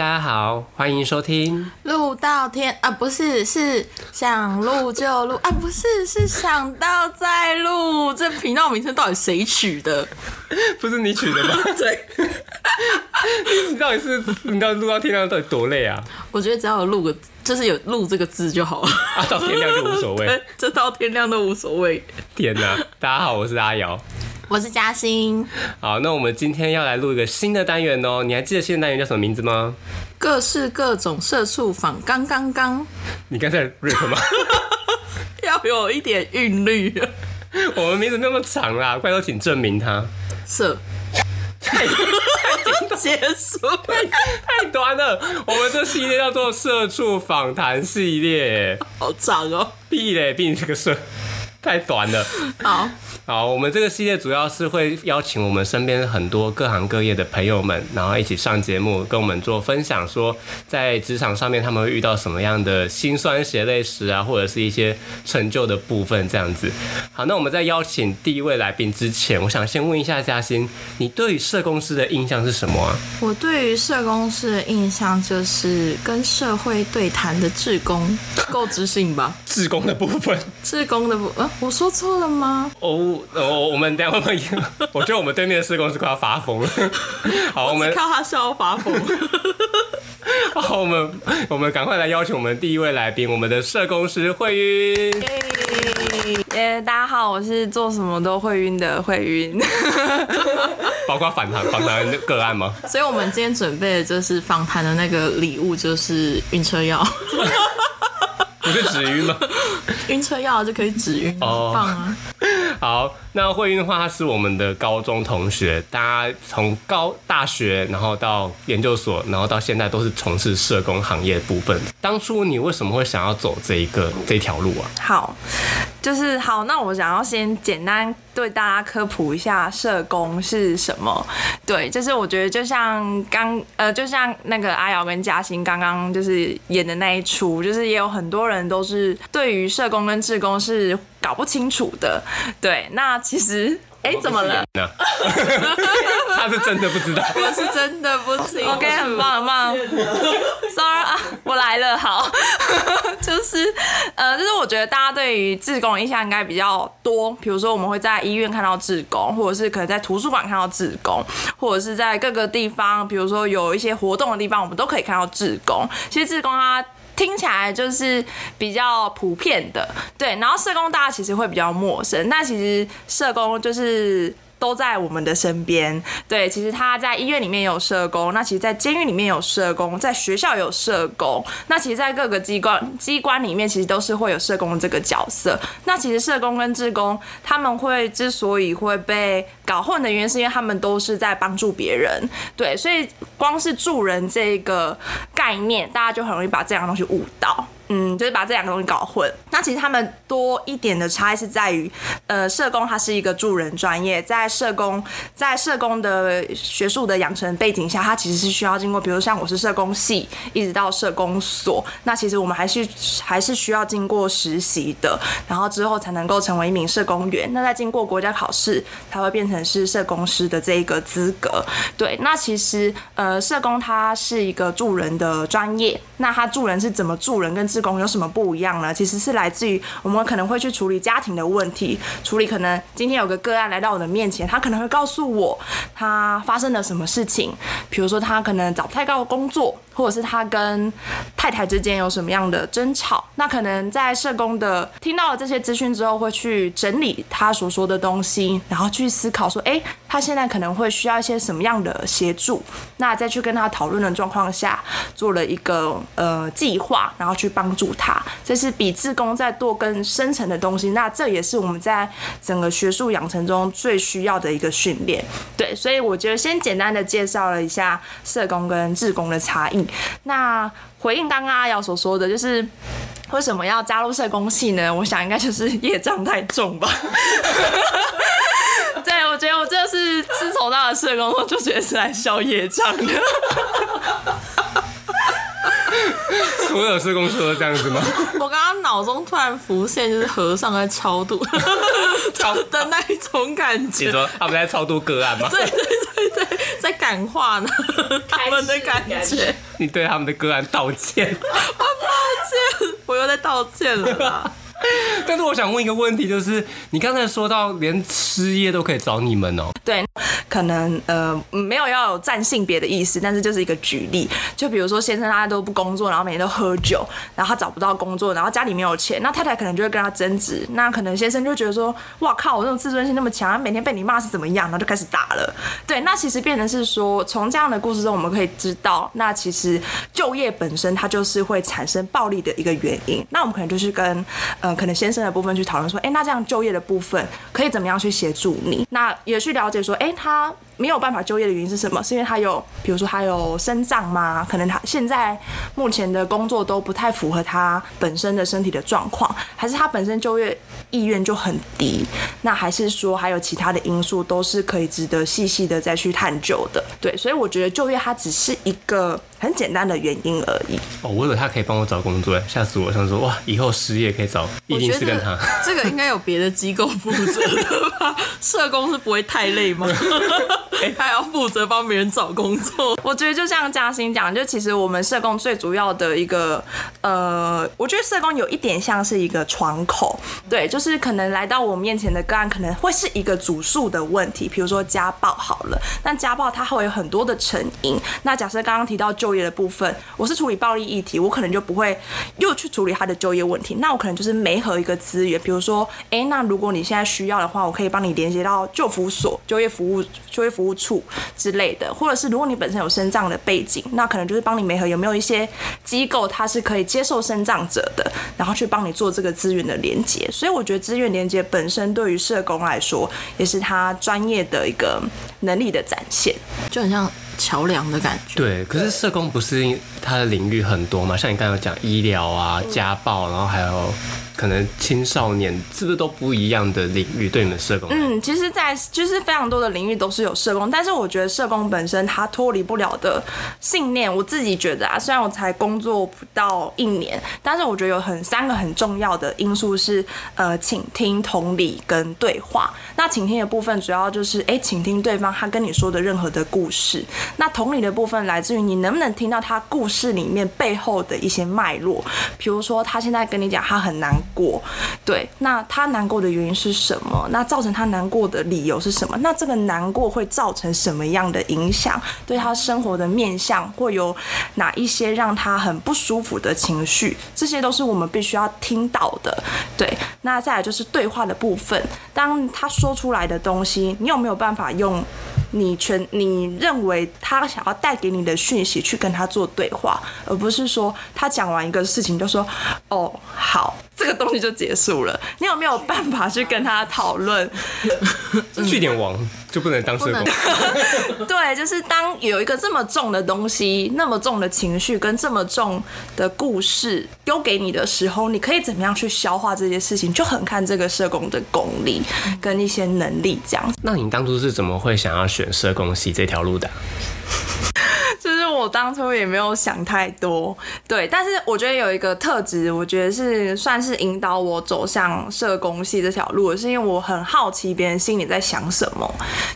嗨，大家好，欢迎收听。录到天啊，不是，是想录就录啊，不是，是想到再录。这频道名称到底谁取的？不是你取的吗？对，你到底是你到底录到天亮到底多累啊？我觉得只要有录个，就是有录这个字就好了。啊，到天亮就无所谓。对，这到天亮都无所谓。天哪！大家好，我是阿瑶。我是嘉欣，好，那我们今天要来录一个新的单元哦。你还记得新的单元叫什么名字吗？各式各种社畜访刚刚刚。你刚才 rap 吗？要有一点韵律。我们名字那么长啦，快都请证明它。社。太结束，太短了。我们这系列叫做社畜访谈系列。好长哦。屁嘞，毕竟这个社太短了。好。好，我们这个系列主要是会邀请我们身边很多各行各业的朋友们，然后一起上节目跟我们做分享，说在职场上面他们会遇到什么样的辛酸血泪史啊，或者是一些成就的部分这样子。好，那我们在邀请第一位来宾之前，我想先问一下嘉欣，你对于社公司的印象是什么啊？我对于社公司的印象就是跟社会对谈的志工，够知性吧？志工的部分，志工的部，呃，我说错了吗？哦。我我们等下会不会？我觉得我们对面的施工是快要发疯了。好，我们靠他笑发疯。好，我们我们赶快来邀请我们第一位来宾，我们的社工师慧晕。耶，大家好，我是做什么都会晕的慧晕。包括访谈访谈个案吗？所以我们今天准备的就是访谈的那个礼物，就是晕车药。不是止晕吗？晕车药就可以止晕，棒啊！好，那慧英的话，他是我们的高中同学，大家从高大学，然后到研究所，然后到现在都是从事社工行业部分。当初你为什么会想要走这一个这条路啊？好，就是好，那我想要先简单对大家科普一下社工是什么。对，就是我觉得就像刚呃，就像那个阿瑶跟嘉欣刚刚就是演的那一出，就是也有很多人都是对于社工跟志工是。搞不清楚的，对，那其实，哎，怎么了？他是真的不知道，我是真的不知道。OK，很棒很棒。Sorry 啊，我来了，好，就是，呃，就是我觉得大家对于志工的印象应该比较多，比如说我们会在医院看到志工，或者是可能在图书馆看到志工，或者是在各个地方，比如说有一些活动的地方，我们都可以看到志工。其实志工它。听起来就是比较普遍的，对。然后社工大家其实会比较陌生，那其实社工就是。都在我们的身边，对，其实他在医院里面有社工，那其实，在监狱里面有社工，在学校有社工，那其实，在各个机关机关里面，其实都是会有社工这个角色。那其实社工跟志工，他们会之所以会被搞混的原因，是因为他们都是在帮助别人，对，所以光是助人这个概念，大家就很容易把这两个东西误导。嗯，就是把这两个东西搞混。那其实他们多一点的差异是在于，呃，社工它是一个助人专业，在社工在社工的学术的养成背景下，它其实是需要经过，比如像我是社工系，一直到社工所，那其实我们还是还是需要经过实习的，然后之后才能够成为一名社工员。那再经过国家考试，才会变成是社工师的这一个资格。对，那其实呃，社工它是一个助人的专业，那他助人是怎么助人跟自有什么不一样呢？其实是来自于我们可能会去处理家庭的问题，处理可能今天有个个案来到我的面前，他可能会告诉我他发生了什么事情，比如说他可能找不太到工作。或者是他跟太太之间有什么样的争吵，那可能在社工的听到了这些资讯之后，会去整理他所说的东西，然后去思考说，哎，他现在可能会需要一些什么样的协助，那再去跟他讨论的状况下，做了一个呃计划，然后去帮助他，这是比自工在做更深层的东西，那这也是我们在整个学术养成中最需要的一个训练。对，所以我觉得先简单的介绍了一下社工跟志工的差异。那回应刚刚阿瑶所说的就是为什么要加入社工系呢？我想应该就是业障太重吧。对，我觉得我真的是自从到了社工后就觉得是来消业障的。所有社工说都这样子吗？我刚刚脑中突然浮现就是和尚在超度超 的那一种感觉。你说他们在超度个案吗？对对对对，在感化呢，他们的感觉。你对他们的个案道歉。我又在道歉了啦。但是我想问一个问题，就是你刚才说到连失业都可以找你们哦、对，可能呃没有要有占性别的意思，但是就是一个举例，就比如说先生他都不工作，然后每天都喝酒，然后他找不到工作，然后家里没有钱，那太太可能就会跟他争执，那可能先生就觉得说，哇靠，我这种自尊心那么强，每天被你骂是怎么样，然后就开始打了。对，那其实变成是说，从这样的故事中我们可以知道，那其实就业本身它就是会产生暴力的一个原因。那我们可能就是跟呃可能先生的部分去讨论说，哎，那这样就业的部分可以怎么样去协助你？那也去了解说，哎，他。没有办法就业的原因是什么？是因为他有，比如说他有身障吗？可能他现在目前的工作都不太符合他本身的身体的状况，还是他本身就业意愿就很低？那还是说还有其他的因素都是可以值得细细的再去探究的？对，所以我觉得就业它只是一个很简单的原因而已。哦，我以为他可以帮我找工作，哎吓死我！想说哇，以后失业可以找，一定是跟他得。这个应该有别的机构负责的吧？社工是不会太累吗？他还要负责帮别人找工作。我觉得就像嘉欣讲，就其实我们社工最主要的一个，呃，我觉得社工有一点像是一个窗口，对，就是可能来到我面前的个案，可能会是一个主诉的问题，比如说家暴好了，那家暴它会有很多的成因。那假设刚刚提到就业的部分，我是处理暴力议题，我可能就不会又去处理他的就业问题，那我可能就是没合一个资源，比如说，哎，那如果你现在需要的话，我可以帮你连接到就服所、就业服务、就业服务处之类的，或者是如果你本身有身障的背景，那可能就是帮你媒合有没有一些机构它是可以接受身障者的，然后去帮你做这个资源的连接。所以我觉得资源连接本身对于社工来说，也是他专业的一个能力的展现。就很像桥梁的感觉。对，可是社工不是他的领域很多嘛？像你刚刚有讲医疗啊、家暴，然后还有可能青少年，是不是都不一样的领域？对你们社工，嗯，其实在，就是非常多的领域都是有社工，但是我觉得社工本身他脱离不了的信念，我自己觉得啊，虽然我才工作不到一年，但是我觉得有很三个很重要的因素是呃，倾听、同理跟对话。那倾听的部分主要就是哎，倾听对方他跟你说的任何的故事。那同理的部分来自于你能不能听到他故事里面背后的一些脉络，比如说他现在跟你讲他很难过，对，那他难过的原因是什么？那造成他难过的理由是什么？那这个难过会造成什么样的影响？对他生活的面向会有哪一些让他很不舒服的情绪？这些都是我们必须要听到的。对，那再来就是对话的部分，当他说出来的东西，你有没有办法用？你全你认为他想要带给你的讯息去跟他做对话，而不是说他讲完一个事情就说哦好，这个东西就结束了。你有没有办法去跟他讨论？据点王就不能当社工不。对，就是当有一个这么重的东西、那么重的情绪跟这么重的故事丢给你的时候，你可以怎么样去消化这些事情，就很看这个社工的功力跟一些能力这样。那你当初是怎么会想要选社工系这条路的啊？就是我当初也没有想太多，对，但是我觉得有一个特质，我觉得是算是引导我走向社工系这条路的，是因为我很好奇别人心里在想什么，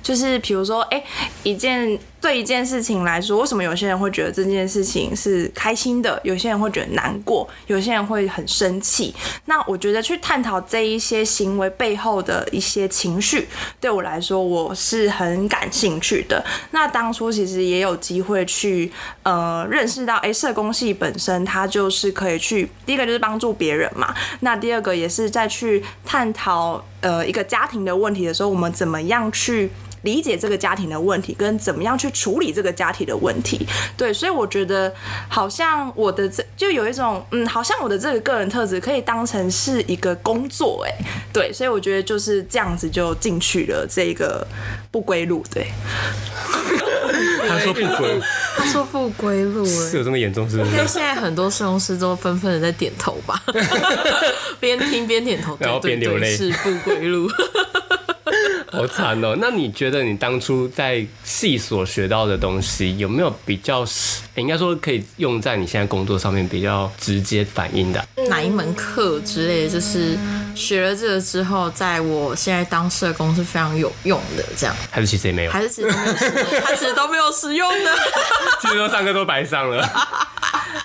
就是比如说，哎、一件。对一件事情来说，为什么有些人会觉得这件事情是开心的，有些人会觉得难过，有些人会很生气？那我觉得去探讨这一些行为背后的一些情绪，对我来说我是很感兴趣的。那当初其实也有机会去呃认识到，哎，社工系本身它就是可以去第一个就是帮助别人嘛，那第二个也是在去探讨呃一个家庭的问题的时候，我们怎么样去。理解这个家庭的问题，跟怎么样去处理这个家庭的问题，对，所以我觉得好像我的这就有一种，嗯，好像我的这个个人特质可以当成是一个工作，哎，对，所以我觉得就是这样子就进去了这个不归路，对，他说不归，说不归路哎。是有这么严重是不因为是？现在很多摄影师都纷纷的在点头吧，边听边点头，然后边流泪是不归路。好惨哦！那你觉得你当初在戏所学到的东西，有没有比较实，应该说可以用在你现在工作上面比较直接反映的？哪一门课之类的，就是学了这个之后，在我现在当社工是非常有用的。这样还是其实也没有，还是其实都没有实用，他其实都没有实用的。其实都上课都白上了。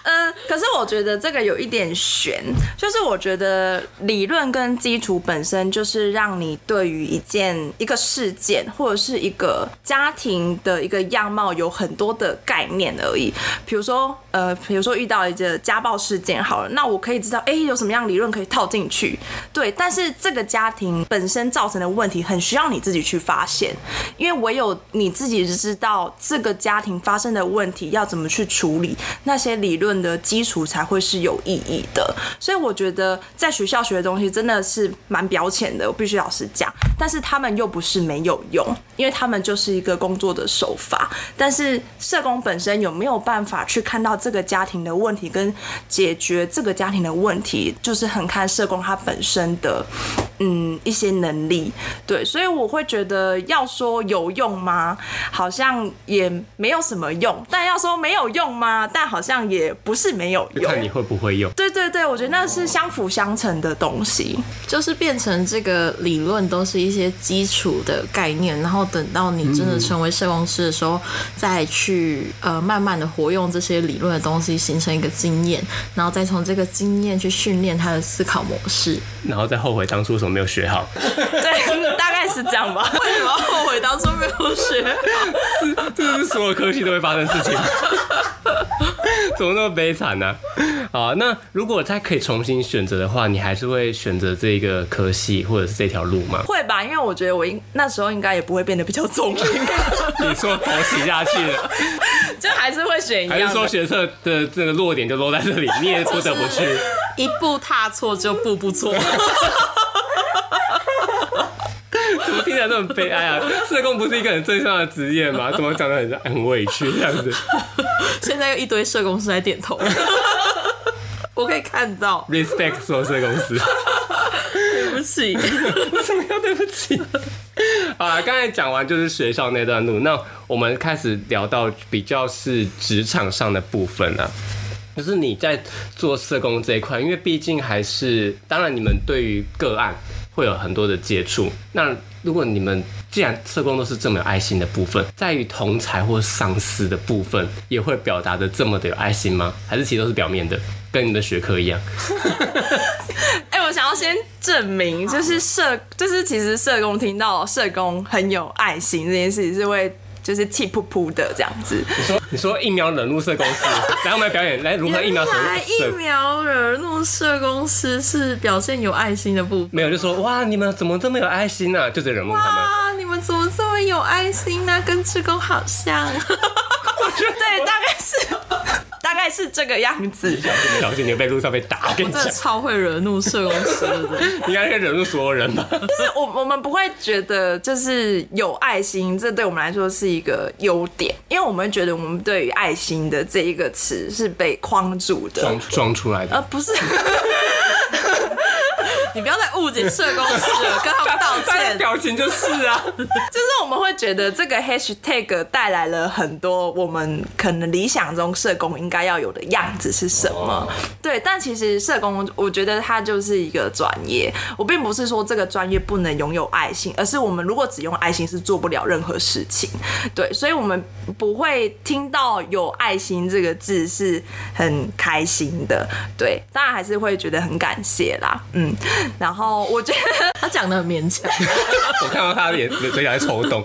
嗯，可是我觉得这个有一点悬，就是我觉得理论跟基础本身就是让你对于一件一个事件或者是一个家庭的一个样貌有很多的概念而已。比如说，呃，比如说遇到一个家暴事件，好了，那我可以知道，哎，有什么样理论可以套进去？对，但是这个家庭本身造成的问题，很需要你自己去发现，因为唯有你自己知道这个家庭发生的问题要怎么去处理，那些理论的基础才会是有意义的。所以我觉得在学校学的东西真的是蛮表浅的，我必须老实讲。但是他们又不是没有用，因为他们就是一个工作的手法。但是社工本身有没有法去看到这个家庭的问题，跟解决这个家庭的问题，就是很看社工他本身的嗯一些能力。对，所以我会觉得要说有用吗？好像也没有什么用。但要说没有用吗？但好像也不是没有用。看你会不会用。对对对，我觉得那是相辅相成的东西，就是变成这个理论都是一些基础的概念，然后等到你真的成为社工师的时候，再去呃慢慢的活用这些理论的东西，形成一个经验，然后再从这个经验去训练他的思考模式，然后再后悔当初为什么没有学好。对，大概是这样吧。为什么后悔当初没有学好？这个是所有科系都会发生事情。怎么那么悲惨呢？好，那如果他可以重新选择的话，你还是会选择这个科系或者是这条路吗？会吧，因为我觉得我应那时候应该也不会变得比较聪明。你说头洗下去了，就还是会选一样。还是说学测的这个落点就落在这里，你也不得不去。一步踏错就步步错。怎么听起来那么悲哀啊？社工不是一个很正向的职业吗？怎么讲的很很委屈这样子？现在有一堆社工师在点头，我可以看到。Respect 所有社公司。对不起，为什么要对不起？好了，刚才讲完就是学校那段路，那我们开始聊到比较是职场上的部分了。就是你在做社工这一块，因为毕竟还是，当然你们对于个案会有很多的接触。那如果你们既然社工都是这么有爱心的部分，在于同才或上司的部分，也会表达的这么的有爱心吗？还是其实都是表面的，跟你的学科一样？哎，我想要先证明，就是社，就是其实社工听到社工很有爱心这件事情是会。就是气噗噗的这样子。你说，你说疫苗惹怒社公司，来我们来表演，来如何一秒惹一秒惹怒社公司是表现有爱心的部分。没有，就说哇，你们怎么这么有爱心呢？就惹怒他们。哇，你们怎么这么有爱心呢？跟志工好像。对，大概是。大概是这个样子。小心你被路上被打，我跟你讲，超会惹怒社工师的，应该可以惹怒所有人吧？就是我我们不会觉得就是有爱心，这对我们来说是一个优点，因为我们觉得我们对于爱心的这一个词是被框住的，装装出来的，呃，不是。你不要再误解社工师了，跟他们道 歉。表情就是啊，就是我们会觉得这个 hashtag 带来了很多我们可能理想中社工应该要有的样子是什么？对，但其实社工，我觉得它就是一个专业。我并不是说这个专业不能拥有爱心，而是我们如果只用爱心是做不了任何事情。对，所以我们不会听到有爱心这个字是很开心的。对，当然还是会觉得很感谢啦。嗯。然后我觉得他讲的很勉强，我看到他脸嘴角在抽动。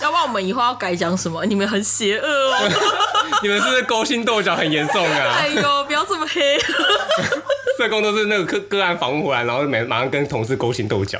要不然我们以后要改讲什么？你们很邪恶哦！你们是不是勾心斗角很严重啊？哎呦，不要这么黑！社工都是那个个个案访问回来，然后每马上跟同事勾心斗角，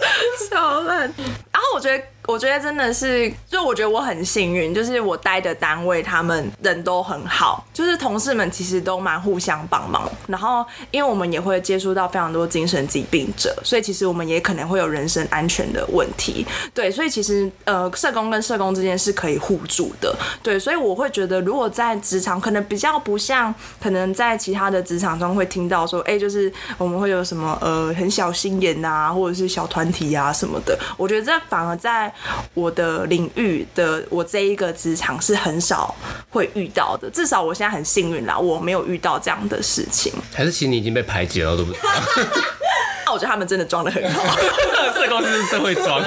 小烂。然后我觉得。我觉得真的是，就我觉得我很幸运，就是我待的单位他们人都很好，就是同事们其实都蛮互相帮忙。然后，因为我们也会接触到非常多精神疾病者，所以其实我们也可能会有人身安全的问题。对，所以其实呃，社工跟社工之间是可以互助的。对，所以我会觉得，如果在职场可能比较不像，可能在其他的职场中会听到说，哎，就是我们会有什么呃很小心眼啊，或者是小团体啊什么的。我觉得这反而在我的领域的我这一个职场是很少会遇到的，至少我现在很幸运啦，我没有遇到这样的事情。还是其实你已经被排挤了，对不对？那我觉得他们真的装的很好。社公司真会装。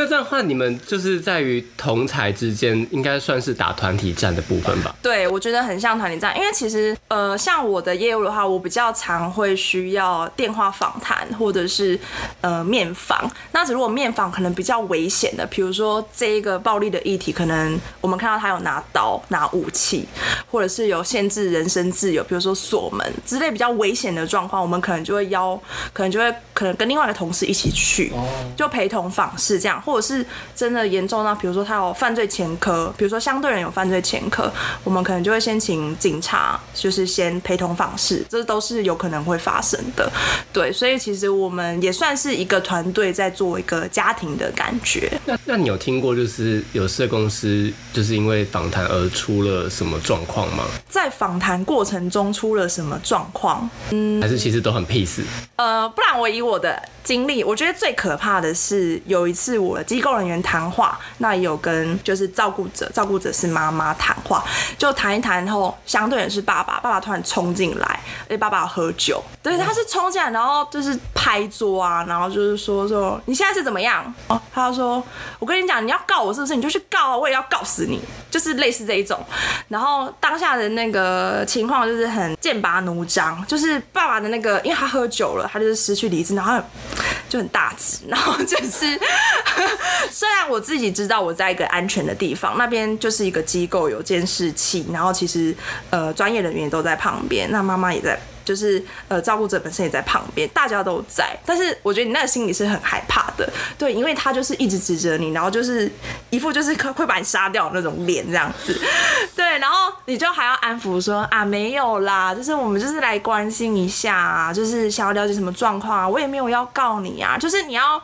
那这样的话，你们就是在于同才之间，应该算是打团体战的部分吧？对，我觉得很像团体战，因为其实呃，像我的业务的话，我比较常会需要电话访谈或者是呃面访。那如果面访可能比较危险的，比如说这一个暴力的议题，可能我们看到他有拿刀、拿武器，或者是有限制人身自由，比如说锁门之类比较危险的状况，我们可能就会邀，可能就会可能跟另外的同事一起去，就陪同访视这样，或者是真的严重到，比如说他有犯罪前科，比如说相对人有犯罪前科，我们可能就会先请警察，就是先陪同访视，这都是有可能会发生的。对，所以其实我们也算是一个团队在做一个家庭的感觉。那那你有听过就是有社公司就是因为访谈而出了什么状况吗？在访谈过程中出了什么状况？嗯还是其实都很 peace？呃，不然我以我的经历，我觉得最可怕的是有一次我机构人员谈话，那也有跟就是照顾者，照顾者是妈妈谈话，就谈一谈后，相对人是爸爸，爸爸突然冲进来，而且爸爸要喝酒，对，他是冲进来，然后就是拍桌啊，然后就是说说你现在是怎么样？哦，他就说我跟你讲，你要告我是不是？你就去告啊，我也要告死你，就是类似这一种。然后当下的那个情况就是很剑拔弩张，就是爸爸的那个，因为他喝酒了，他就是失去理智，然后就很大只，然后就是 虽然我自己知道我在一个安全的地方，那边就是一个机构有监视器，然后其实呃专业人员都在旁边，那妈妈也在。就是呃，照顾者本身也在旁边，大家都在。但是我觉得你那个心里是很害怕的，对，因为他就是一直指责你，然后就是一副就是会会把你杀掉的那种脸这样子，对，然后你就还要安抚说啊没有啦，就是我们就是来关心一下啊，就是想要了解什么状况啊，我也没有要告你啊，就是你要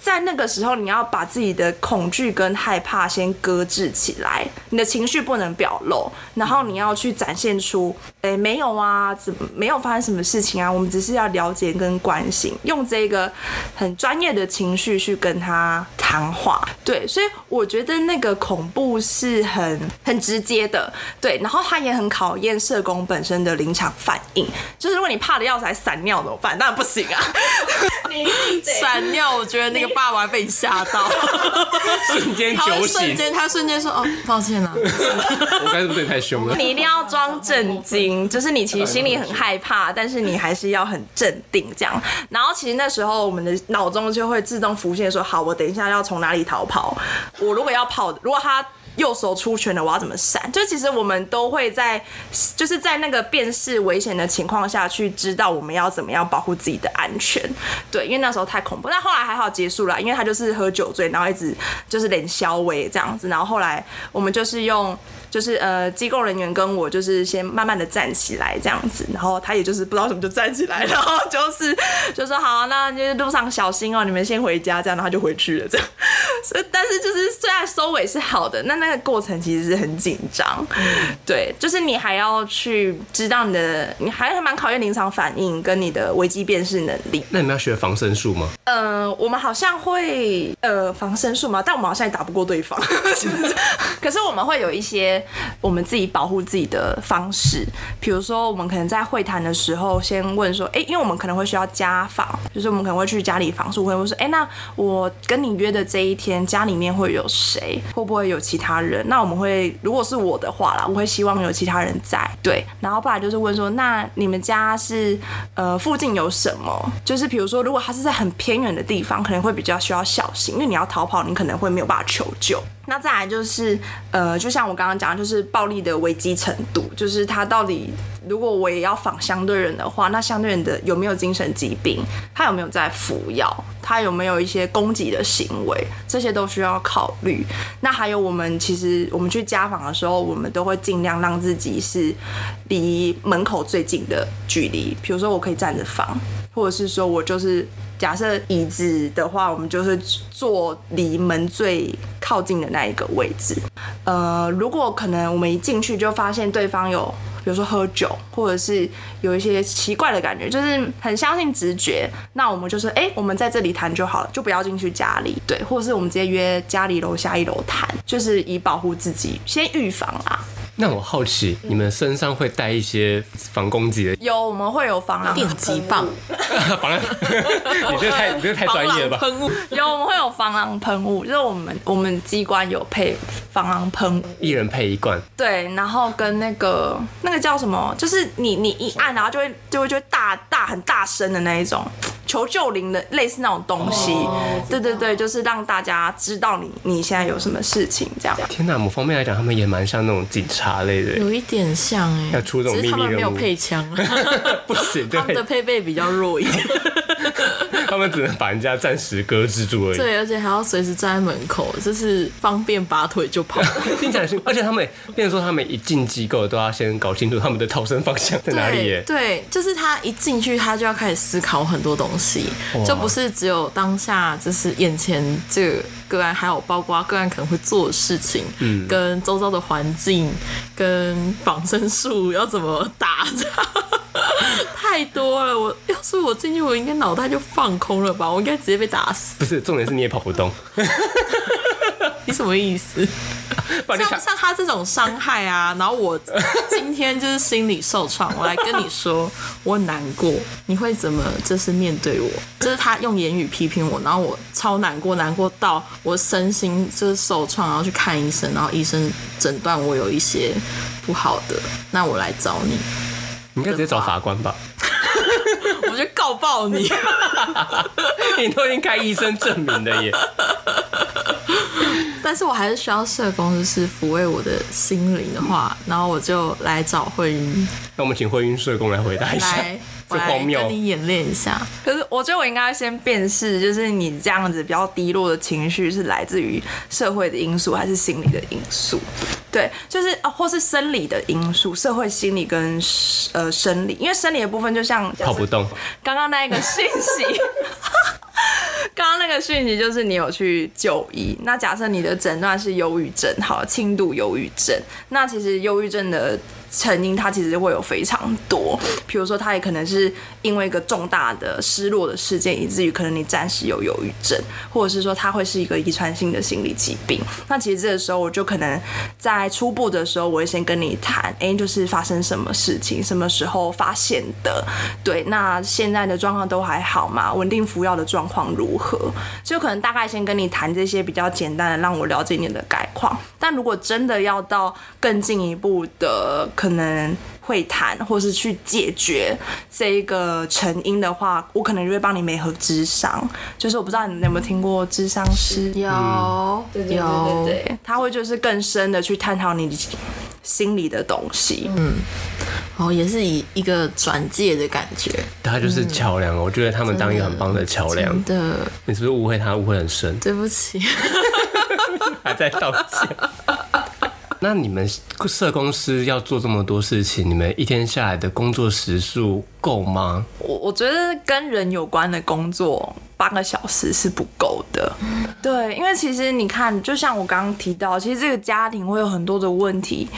在那个时候你要把自己的恐惧跟害怕先搁置起来，你的情绪不能表露，然后你要去展现出，哎没有啊，怎么没有？有发生什么事情啊？我们只是要了解跟关心，用这个很专业的情绪去跟他谈话。对，所以我觉得那个恐怖是很很直接的。对，然后他也很考验社工本身的临场反应。就是如果你怕的要死，还闪尿怎么办？当然不行啊！闪尿，我觉得那个爸爸被你吓到，瞬间酒醒，瞬间他瞬间说：“哦，抱歉啊，我刚才是不是对太凶了？你一定要装震惊，就是你其实心里很害怕。但是你还是要很镇定，这样。然后其实那时候我们的脑中就会自动浮现说：好，我等一下要从哪里逃跑？我如果要跑，如果他右手出拳了，我要怎么闪？就其实我们都会在，就是在那个辨识危险的情况下去知道我们要怎么样保护自己的安全。对，因为那时候太恐怖。但后来还好结束了，因为他就是喝酒醉，然后一直就是脸消微这样子。然后后来我们就是用。就是呃，机构人员跟我就是先慢慢的站起来这样子，然后他也就是不知道什么就站起来，然后就是 就说好，那就是路上小心哦，你们先回家这样，然后就回去了这样。所以，但是就是虽然收尾是好的，那那个过程其实是很紧张，对，就是你还要去知道你的，你还蛮考验临场反应跟你的危机辨识能力。那你们要学防身术吗？嗯，我们好像会呃防身术嘛，但我们好像也打不过对方。可是我们会有一些。我们自己保护自己的方式，比如说，我们可能在会谈的时候，先问说，哎，因为我们可能会需要家访，就是我们可能会去家里访述，会说，哎，那我跟你约的这一天，家里面会有谁？会不会有其他人？那我们会，如果是我的话啦，我会希望有其他人在，对。然后不然就是问说，那你们家是呃附近有什么？就是比如说，如果他是在很偏远的地方，可能会比较需要小心，因为你要逃跑，你可能会没有办法求救。那再来就是，呃，就像我刚刚讲，就是暴力的危机程度，就是他到底，如果我也要访相对人的话，那相对人的有没有精神疾病，他有没有在服药，他有没有一些攻击的行为，这些都需要考虑。那还有我们其实我们去家访的时候，我们都会尽量让自己是离门口最近的距离，比如说我可以站着访，或者是说我就是。假设椅子的话，我们就是坐离门最靠近的那一个位置。呃，如果可能，我们一进去就发现对方有，比如说喝酒，或者是有一些奇怪的感觉，就是很相信直觉，那我们就是，哎，我们在这里谈就好了，就不要进去家里，对，或者是我们直接约家里楼下一楼谈，就是以保护自己，先预防啊。那我好奇，你们身上会带一些防攻击的有我们会有防狼电击棒、防狼？你这个太 你这个太专业了吧？喷雾，有我们会有防狼喷雾，就是我们我们机关有配防狼喷雾。一人配一罐，对，然后跟那个那个叫什么，就是你你一按，然后就会就会就会大大很大声的那一种求救铃的类似那种东西。对对对，就是让大家知道你你现在有什么事情这样。天哪！某方面来讲，他们也蛮像那种警察类的，有一点像哎、要出这种只是他们没有秘密任务配枪，不行，他们的配备比较弱一点。他们只能把人家暂时搁置住而已。对，而且还要随时站在门口，就是方便拔腿就跑。听起来是，而且他们变成说，他们一进机构都要先搞清楚他们的逃生方向在哪里耶。对，就是他一进去，他就要开始思考很多东西，就不是只有当下，就是眼前这个个案，还有包括个案可能会做的事情，嗯，跟周遭的环境，跟仿生术要怎么打，太多了。我 要是我进去，我应该脑袋就放空了吧，我应该直接被打死。不是，重点是你也跑不动，你什么意思？像像他这种伤害啊，然后我今天就是心理受创，我来跟你说我很难过，你会怎么就是面对我？就是他用言语批评我，然后我超难过，难过到我身心就是受创，然后去看医生，然后医生诊断我有一些不好的，那我来找你，你应该直接找法官吧？我就告爆你。你都已经开医生证明了耶。但是我还是需要社工，就是抚慰我的心灵的话，然后我就来找慧云那我们请慧英社工来回答一下来，我来跟。你演练一下。可是我觉得我应该先辨识，就是你这样子比较低落的情绪是来自于社会的因素还是心理的因素？对，就是啊，或是生理的因素，社会心理跟呃生理，因为生理的部分就像跑不动，刚刚那一个讯息，刚刚那个讯息就是你有去就医。那假设你的诊断是忧郁症，好了，轻度忧郁症，那其实忧郁症的成因它其实会有非常多，比如说它也可能是因为一个重大的失落的事件，以至于可能你暂时有忧郁症，或者是说它会是一个遗传性的心理疾病。那其实这个时候我就可能在初步的时候，我会先跟你谈，哎、就是发生什么事情，什么时候发现的，对，那现在的状况都还好吗？稳定服药的状况如何？就可能大概先跟你谈这些比较简单的，让我了解你的概况。但如果真的要到更进一步的，可能会谈或是去解决这一个成因的话，我可能就会帮你媒合智商。就是我不知道你们有没有听过智商师？有，有，对，他会就是更深的去探讨你心里的东西。嗯哦，也是以一个转介的感觉，他就是桥梁。我觉得他们当一个很棒的桥梁。真的，你是不是误会他？误会很深，对不起，还在道歉。那你们社公司要做这么多事情，你们一天下来的工作时数够吗？我我觉得跟人有关的工作八个小时是不够的。对，因为其实你看，就像我刚刚提到，其实这个家庭会有很多的问题。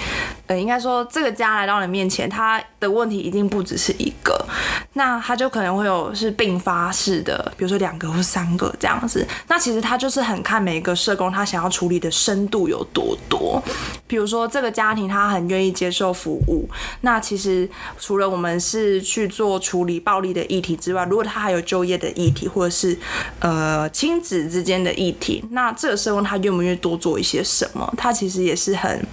呃，应该说这个家来到你面前，他的问题一定不只是一个，那他就可能会有是并发式的，比如说两个或三个这样子。那其实他就是很看每一个社工他想要处理的深度有多多。比如说这个家庭他很愿意接受服务，那其实除了我们是去做处理暴力的议题之外，如果他还有就业的议题，或者是呃亲子之间的议题，那这个社工他愿不愿意多做一些什么？他其实也是很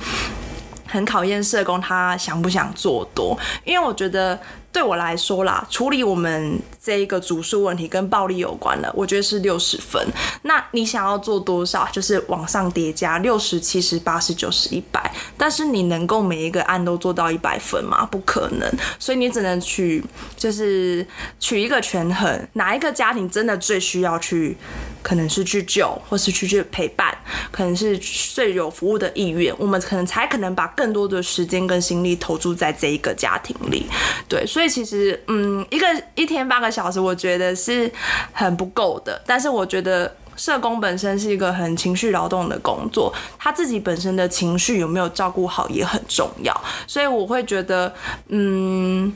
很考验社工他想不想做多，因为我觉得。对我来说啦，处理我们这一个主诉问题跟暴力有关的，我觉得是六十分。那你想要做多少？就是往上叠加六十、七十、八十、九十、一百。但是你能够每一个案都做到一百分吗？不可能。所以你只能取，就是取一个权衡，哪一个家庭真的最需要去，可能是去救，或是去去陪伴，可能是最有服务的意愿，我们可能才可能把更多的时间跟心力投注在这一个家庭里。对，所以其实，嗯，一个一天八个小时，我觉得是很不够的。但是我觉得社工本身是一个很情绪劳动的工作，他自己本身的情绪有没有照顾好也很重要。所以我会觉得，嗯。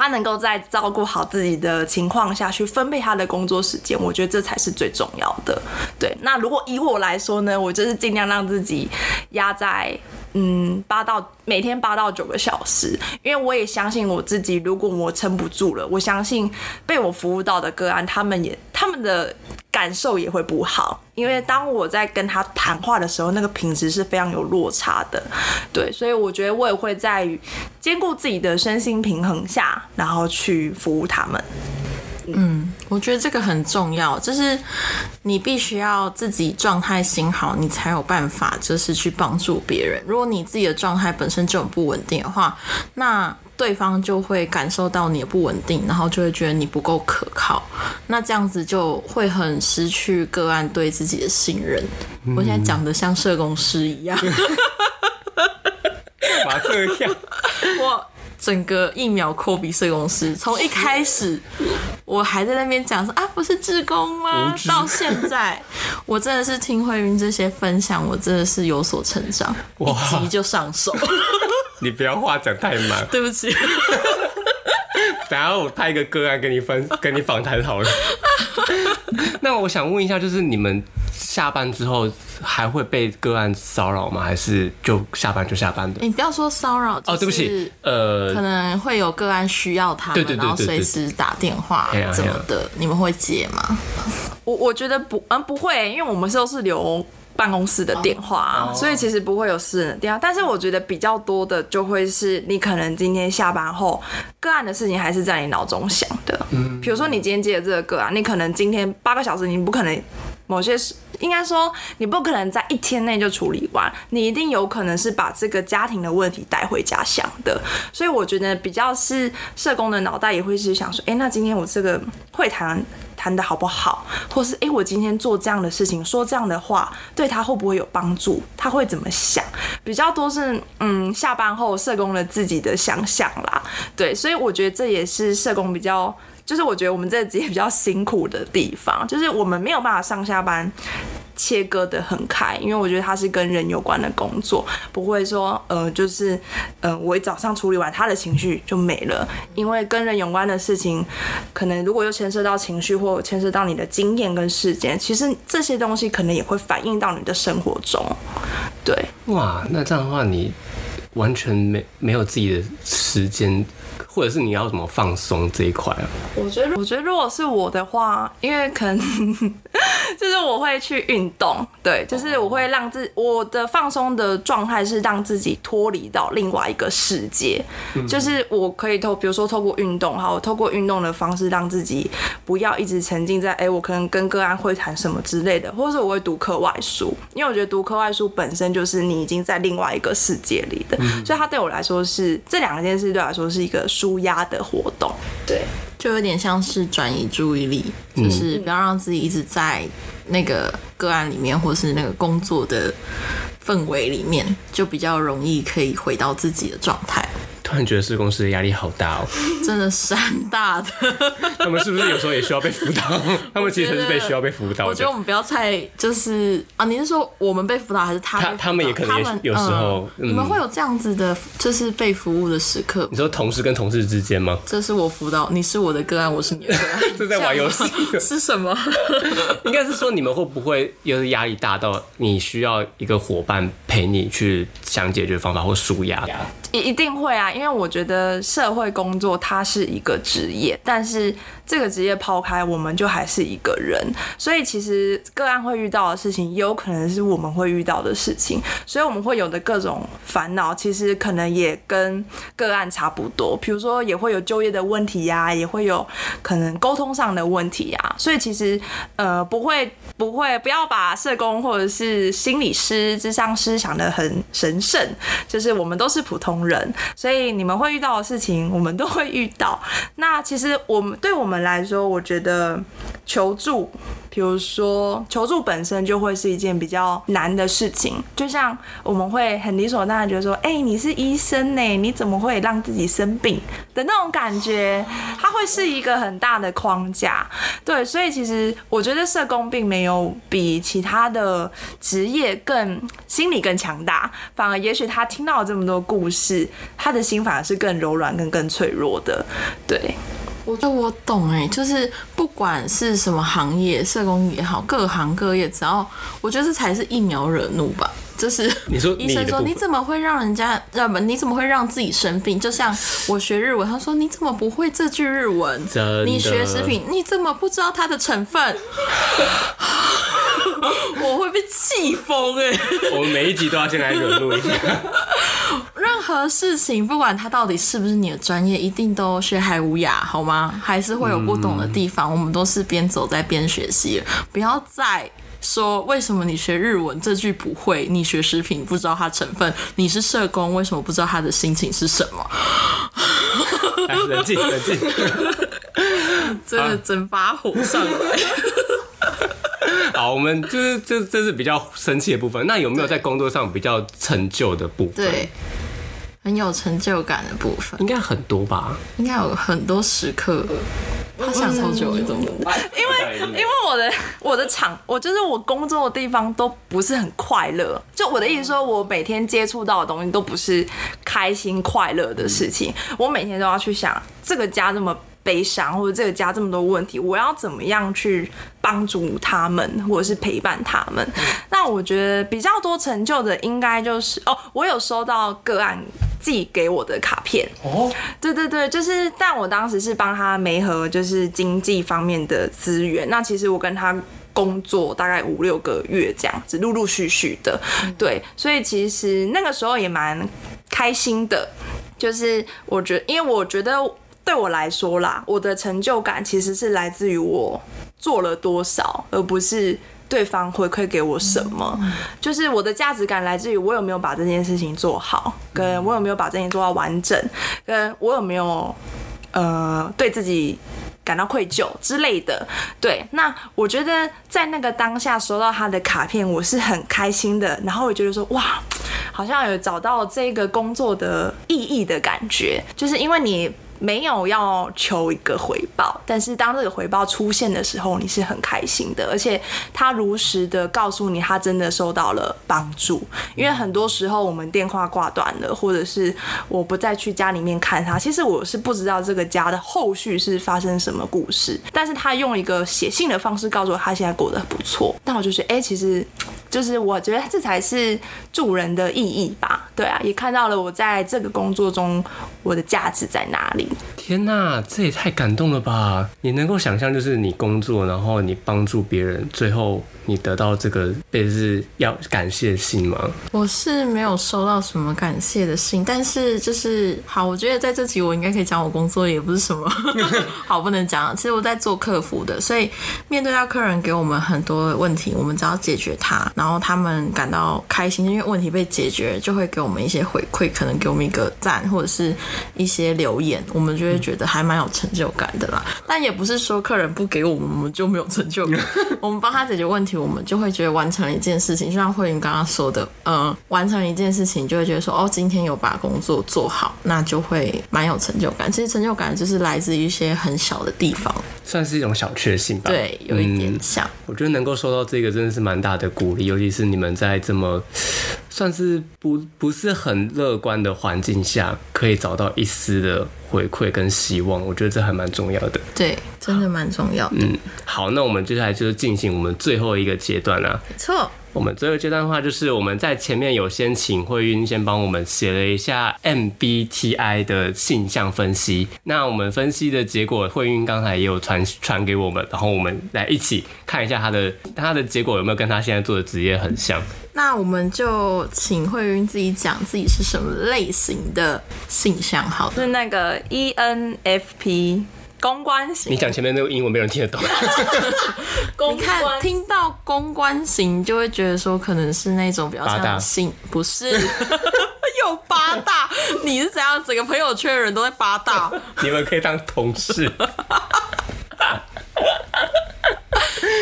他能够在照顾好自己的情况下去分配他的工作时间，我觉得这才是最重要的。对，那如果以我来说呢，我就是尽量让自己压在嗯八到每天八到九个小时，因为我也相信我自己，如果我撑不住了，我相信被我服务到的个案，他们也他们的感受也会不好，因为当我在跟他谈话的时候，那个品质是非常有落差的，对，所以我觉得我也会在兼顾自己的身心平衡下，然后去服务他们。嗯，我觉得这个很重要，就是你必须要自己状态心好，你才有办法就是去帮助别人。如果你自己的状态本身就很不稳定的话，那对方就会感受到你的不稳定，然后就会觉得你不够可靠，那这样子就会很失去个案对自己的信任。我现在讲的像社工师一样，把这样，我整个疫苗扣比社工师，从一开始我还在那边讲说啊不是志工吗？到现在我真的是听慧云这些分享，我真的是有所成长，哇。一集就上手。你不要话讲太满，对不起，等下我派一个个案跟你分跟你访谈好了。那我想问一下，就是你们下班之后还会被个案骚扰吗？还是就下班就下班的？你不要说骚扰哦，对不起，，呃可，能会有个案需要他们，然后随时打电话怎么的，你们会接吗？我我觉得不，嗯，不会，因为我们都是留办公室的电话啊，哦所以其实不会有私人的电话。但是我觉得比较多的就会是你可能今天下班后，个案的事情还是在你脑中想的。嗯，比如说你今天接的这个个案，你可能今天八个小时，你不可能某些事。应该说，你不可能在一天内就处理完，你一定有可能是把这个家庭的问题带回家想的。所以我觉得比较是社工的脑袋也会是想说，哎、那今天我这个会谈谈的好不好，或是哎、诶我今天做这样的事情，说这样的话，对他会不会有帮助？他会怎么想？比较多是嗯，下班后社工的自己的想象啦。对，所以我觉得这也是社工比较。就是我觉得我们这个职业比较辛苦的地方，就是我们没有办法上下班切割的很开，因为我觉得它是跟人有关的工作，不会说呃，就是呃，我一早上处理完他的情绪就没了，因为跟人有关的事情，可能如果又牵涉到情绪或牵涉到你的经验跟事件，其实这些东西可能也会反映到你的生活中，对。哇，那这样的话，你完全没没有自己的时间，或者是你要怎么放松这一块啊？我觉得，我觉得如果是我的话，因为可能 就是我会去运动，对，就是我会让自我的放松的状态是让自己脱离到另外一个世界，就是我可以透，比如说透过运动，好，我透过运动的方式让自己不要一直沉浸在，哎、我可能跟个案会谈什么之类的，或者是我会读课外书，因为我觉得读课外书本身就是你已经在另外一个世界里的，所以它对我来说是这两件事对我来说是一个舒压的活动，对。就有点像是转移注意力，就是不要让自己一直在那个个案里面，或是那个工作的氛围里面，就比较容易可以回到自己的状态。突然觉得是公司的压力好大哦，真的山大的，他们是不是有时候也需要被辅导？他们其实是被需要被辅导的。我觉得我们不要太就是啊，你是说我们被辅导还是他？他他们也可能也有时候嗯嗯你们会有这样子的，就是被服务的时刻你。说同事跟同事之间吗？这是我辅导，你是我的个案，我是你的个案，这在玩游戏是什么？应该是说你们会不会有压力大到你需要一个伙伴陪你去想解决方法或舒压？一一定会啊，因为我觉得社会工作它是一个职业，但是这个职业抛开，我们就还是一个人，所以其实个案会遇到的事情，也有可能是我们会遇到的事情，所以我们会有的各种烦恼，其实可能也跟个案差不多，比如说也会有就业的问题呀、也会有可能沟通上的问题呀、所以其实呃不会不会不要把社工或者是心理师、智商师想得很神圣，就是我们都是普通人，所以你们会遇到的事情，我们都会遇到。那其实我们对我们来说，我觉得求助，比如说求助本身就会是一件比较难的事情，就像我们会很理所当然觉得说，哎、你是医生呢，你怎么会让自己生病的那种感觉，它会是一个很大的框架。对，所以其实我觉得社工并没有比其他的职业更心理更强大，反而也许他听到这么多故事，他的心反而是更柔软、更更脆弱的。对，我觉得我懂哎、就是不管是什么行业，社工也好，各行各业，只要我觉得这才是疫苗惹怒吧。就是你说医生说你怎么会让人家呃不你怎么会让自己生病？就像我学日文，他说你怎么不会这句日文？你学食品，你怎么不知道它的成分？我会被气疯哎！我们每一集都要先来惹怒一下。任何事情，不管它到底是不是你的专业，一定都学海无涯，好吗？还是会有不懂的地方，我们都是边走在边学习，不要再。说为什么你学日文这句不会？你学食品不知道它成分？你是社工为什么不知道他的心情是什么？冷静，冷静。真的真发火上来。好，我们就是这这是比较生气的部分。那有没有在工作上比较成就的部分？对，很有成就感的部分，应该很多吧。应该有很多时刻。他想超久了，怎么办？因为因为我的我的场，我就是我工作的地方都不是很快乐。就我的意思说，我每天接触到的东西都不是开心快乐的事情。我每天都要去想，这个家这么悲伤，或者这个家这么多问题，我要怎么样去帮助他们，或者是陪伴他们？那我觉得比较多成就的，应该就是哦，我有收到个案寄给我的卡片。哦，对对对，就是，但我当时是帮他媒合，就是经济方面的资源。那其实我跟他工作大概五六个月这样子，陆陆续续的，对，所以其实那个时候也蛮开心的。就是我觉得，因为我觉得对我来说啦，我的成就感其实是来自于我做了多少，而不是。对方回馈给我什么，就是我的价值感来自于我有没有把这件事情做好，跟我有没有把这件事做到完整，跟我有没有呃对自己感到愧疚之类的。对，那我觉得在那个当下收到他的卡片，我是很开心的，然后我觉得说哇，好像有找到这个工作的意义的感觉，就是因为你。没有要求一个回报，但是当这个回报出现的时候，你是很开心的，而且他如实的告诉你，他真的受到了帮助。因为很多时候我们电话挂断了，或者是我不再去家里面看他，其实我是不知道这个家的后续是发生什么故事。但是他用一个写信的方式告诉我，他现在过得不错。但我就觉得，哎、其实就是我觉得这才是助人的意义吧。对啊，也看到了我在这个工作中我的价值在哪里。天呐，这也太感动了吧！你能够想象，就是你工作，然后你帮助别人，最后你得到这个类似要感谢信吗？我是没有收到什么感谢的信，但是就是好，我觉得在这集我应该可以讲我工作也不是什么 好不能讲。其实我在做客服的，所以面对到客人给我们很多问题，我们只要解决它，然后他们感到开心，因为问题被解决，就会给我们一些回馈，可能给我们一个赞或者是一些留言，们就会觉得还蛮有成就感的啦。但也不是说客人不给我们，我们就没有成就感。我们帮他解决问题，我们就会觉得完成了一件事情。就像慧云刚刚说的，嗯，完成了一件事情，就会觉得说，哦，今天有把工作做好，那就会蛮有成就感。其实成就感就是来自于一些很小的地方，算是一种小确幸吧。对，有一点嗯像。我觉得能够收到这个真的是蛮大的鼓励，尤其是你们在这么算是不不是很乐观的环境下，可以找到一丝的回馈跟希望，我觉得这还蛮重要的。对，真的蛮重要的。嗯，好，那我们接下来就是进行我们最后一个阶段啦、没错，我们最后阶段的话，就是我们在前面有先请慧晕先帮我们写了一下 MBTI 的性向分析。那我们分析的结果，慧晕刚才也有传传给我们，然后我们来一起看一下他的他的结果有没有跟他现在做的职业很像。那我们就请慧云自己讲自己是什么类型的性向好了。是那个 E ENFP 公关型你，讲前面那个英文没有人听得懂，公 你看，听到公关型就会觉得说，可能是那种比较八大像性，不是 有八大？你是怎样？整个朋友圈的人都在八大？你们可以当同事。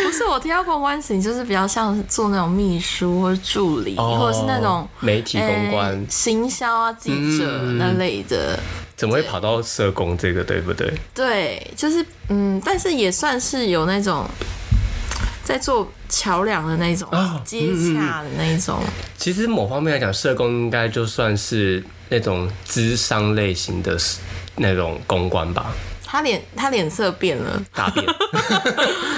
不是，我听到公关型就是比较像做那种秘书或者助理，哦或者是那种媒体公关诶行销啊、记者嗯那类的。怎么会跑到社工这个，对不对？对，就是嗯，但是也算是有那种在做桥梁的那种哦接洽的那种。其实某方面来讲，社工应该就算是那种智商类型的那种公关吧。他脸他脸色变了，大便。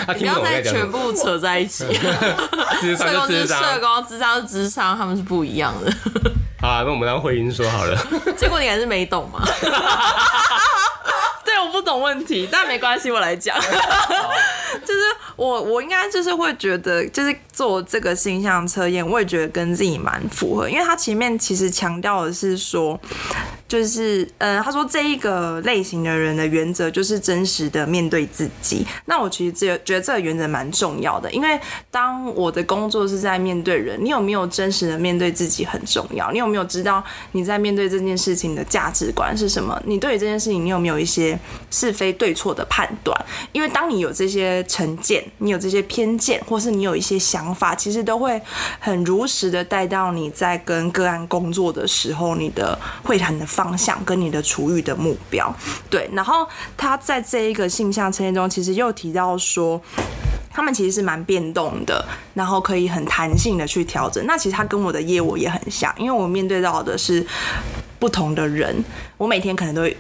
他 听不不要再全。部扯在一起。社工是。社工，智商是智商，他们是不一样的。好啊，那我们让慧英说好了。结果你还是没懂嘛？对，我不懂问题，但没关系，我来讲。就是我，我应该就是会觉得，就是做这个形象测验，我也觉得跟自己蛮符合，因为他前面其实强调的是说，就是呃，他说这一个类型的人的原则就是真实的面对自己。那我其实觉觉得这个原则蛮重要的，因为当我的工作是在面对人，你有没有真实的面对自己很重要。你有没有知道你在面对这件事情的价值观是什么？你对于这件事情，你有没有一些是非对错的判断？因为当你有这些成见，你有这些偏见，或是你有一些想法，其实都会很如实的带到你在跟个案工作的时候，你的会谈的方向跟你的处遇的目标。对，然后他在这一个性向测验中，其实又提到说。他们其实是蛮变动的，然后可以很弹性的去调整。那其实他跟我的业务也很像，因为我面对到的是不同的人，我每天可能都会。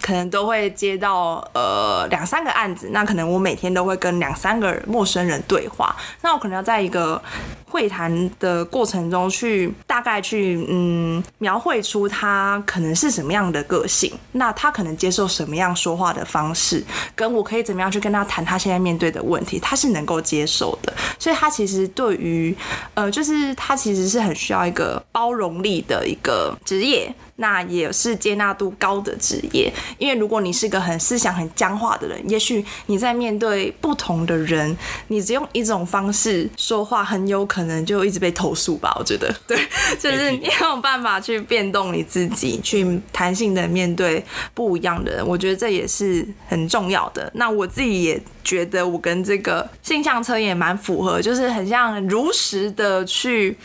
可能都会接到呃两三个案子，那可能我每天都会跟两三个陌生人对话，那我可能要在一个会谈的过程中去大概去嗯描绘出他可能是什么样的个性，那他可能接受什么样说话的方式，跟我可以怎么样去跟他谈他现在面对的问题，他是能够接受的，所以他其实对于呃就是他其实是很需要一个包容力的一个职业。那也是接纳度高的职业，因为如果你是个很思想很僵化的人，也许你在面对不同的人，你只用一种方式说话，很有可能就一直被投诉吧。我觉得，对，就是你有办法去变动你自己，去弹性的面对不一样的人，我觉得这也是很重要的。那我自己也觉得我跟这个性向车也蛮符合，就是很像如实的去，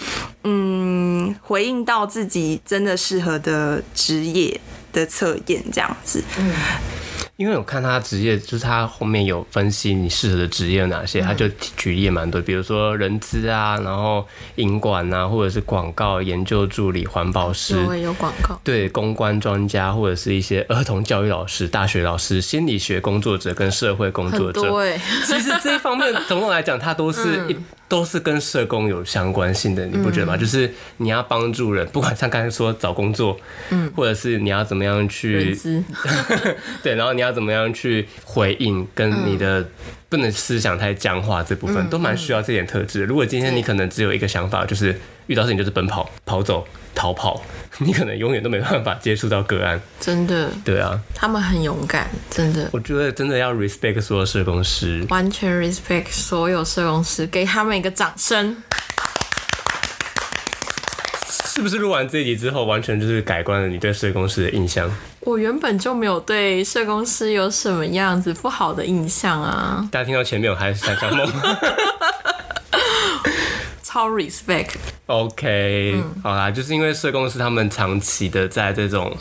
嗯，回应到自己真的适合的职业的测验这样子。嗯。因为我看他职业，就是他后面有分析你适合的职业有哪些，他就举例也蛮多，比如说人资啊，然后营管啊，或者是广告研究助理、环保师，有有广告，对公关专家，或者是一些儿童教育老师、大学老师、心理学工作者跟社会工作者。多哎、其实这一方面，总共来讲，它都是一、都是跟社工有相关性的，你不觉得吗？就是你要帮助人，不管像刚才说找工作，嗯，或者是你要怎么样去，对，然后你要怎么样去回应，跟你的不能思想太僵化这部分，都蛮需要这点特质。如果今天你可能只有一个想法，就是遇到事情就是奔跑、跑走、逃跑，你可能永远都没办法接触到个案。真的，对啊，他们很勇敢，真的。我觉得真的要 respect 所有社工师。完全 respect 所有社工师，给他们一个掌声。是不是录完这一集之后，完全就是改观了你对社工师的印象？我原本就没有对社工师有什么样子不好的印象啊，大家听到前面有还是想象梦 超 respect。？OK，、好啦，就是因为社工是他们长期的在这种，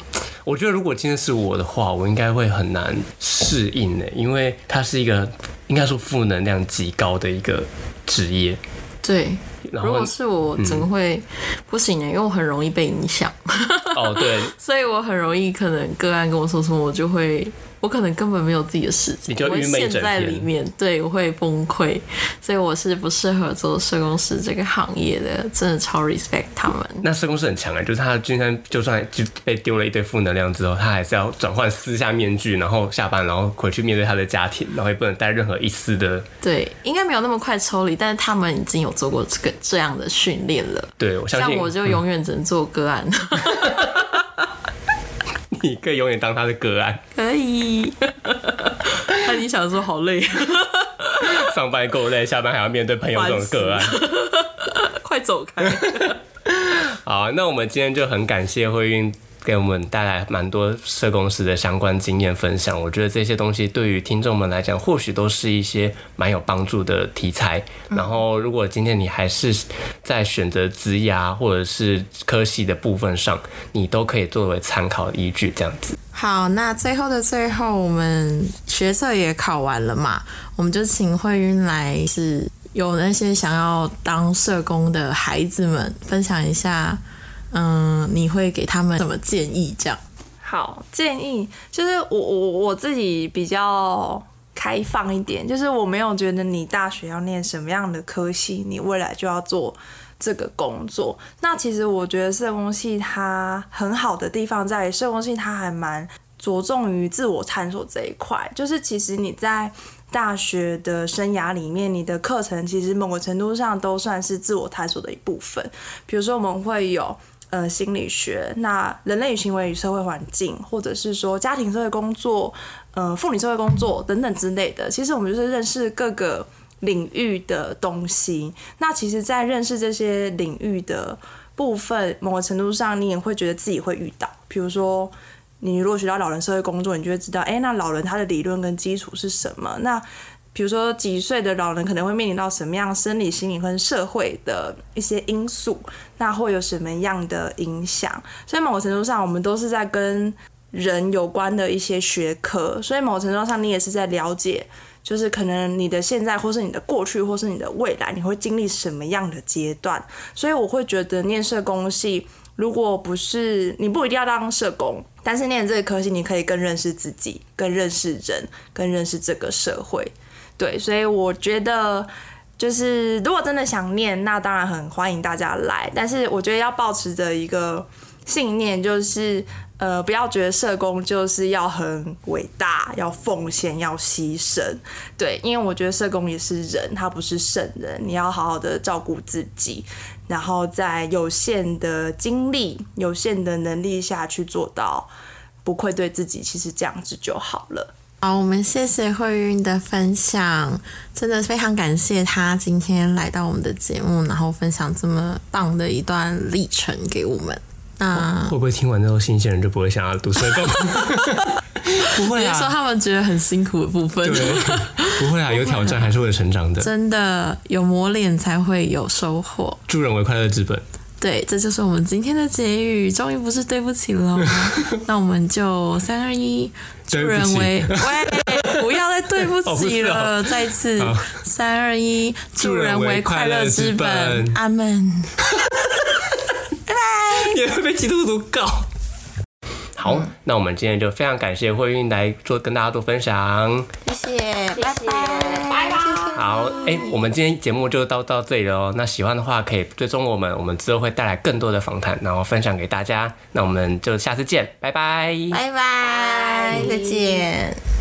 我觉得如果今天是我的话，我应该会很难适应呢，因为它是一个应该说负能量极高的一个职业。对，如果是我，我真会不行的，因为我很容易被影响，哦，对，所以我很容易可能个案跟我说什么，我就会。我可能根本没有自己的时间，你就我会陷在里面，对我会崩溃，所以我是不适合做社工师这个行业的，真的超 respect 他们。那社工师很强哎，就是他今天就算就被丢了一堆负能量之后，他还是要转换撕下面具，然后下班，然后回去面对他的家庭，然后也不能带任何一丝的。对，应该没有那么快抽离，但是他们已经有做过这个这样的训练了。对我相信，像我就永远只能做个案，你可以永远当他的个案，可以。那你想说好累，上班够累，下班还要面对朋友这种个案。快走开！好，那我们今天就很感谢慧运给我们带来蛮多社公司的相关经验分享。我觉得这些东西对于听众们来讲，或许都是一些蛮有帮助的题材。然后，如果今天你还是在选择职涯或者是科系的部分上，你都可以作为参考依据，这样子。好，那最后的最后，我们学测也考完了嘛，我们就请慧云来是有那些想要当社工的孩子们分享一下，嗯，你会给他们什么建议？这样。好，建议就是我我我自己比较开放一点，就是我没有觉得你大学要念什么样的科系，你未来就要做这个工作。那其实我觉得社工系它很好的地方在于，社工系它还蛮着重于自我探索这一块，就是其实你在。大学的生涯里面，你的课程其实某个程度上都算是自我探索的一部分。比如说，我们会有呃心理学，那人类与行为与社会环境，或者是说家庭社会工作，呃妇女社会工作等等之类的。其实我们就是认识各个领域的东西。那其实，在认识这些领域的部分，某个程度上，你也会觉得自己会遇到，比如说。你如果学到老人社会工作，你就会知道，哎，那老人他的理论跟基础是什么？那比如说几岁的老人可能会面临到什么样生理、心理跟社会的一些因素，那会有什么样的影响？所以某个程度上，我们都是在跟人有关的一些学科，所以某个程度上，你也是在了解，就是可能你的现在，或是你的过去，或是你的未来，你会经历什么样的阶段？所以我会觉得念社工系，如果不是你不一定要当社工。但是念这个科系，你可以更认识自己，更认识人，更认识这个社会。对，所以我觉得，就是如果真的想念，那当然很欢迎大家来。但是我觉得要保持着一个信念，就是呃，不要觉得社工就是要很伟大，要奉献，要牺牲。对，因为我觉得社工也是人，他不是圣人，你要好好的照顾自己。然后在有限的精力、有限的能力下去做到不愧对自己，其实这样子就好了。好，我们谢谢慧云的分享，真的非常感谢他今天来到我们的节目，然后分享这么棒的一段历程给我们。那会不会听完之后，新鲜人就不会想要读社工？不会啊，说他们觉得很辛苦的部分。不会啊，有挑战还是会成长的。真的有磨练才会有收获。助人为快乐之本。对，这就是我们今天的结语。终于不是对不起了，那我们就三二一，助人为喂，不要再对不起了，再次三二一，助人为快乐之本。阿门。拜拜。也会被基督徒告。好，那我们今天就非常感谢慧韵来做跟大家做分享，谢谢，拜拜，拜拜。好，哎，我们今天节目就到到这里了哦。那喜欢的话可以追踪我们，我们之后会带来更多的访谈，然后分享给大家。那我们就下次见，拜拜，拜拜，再见。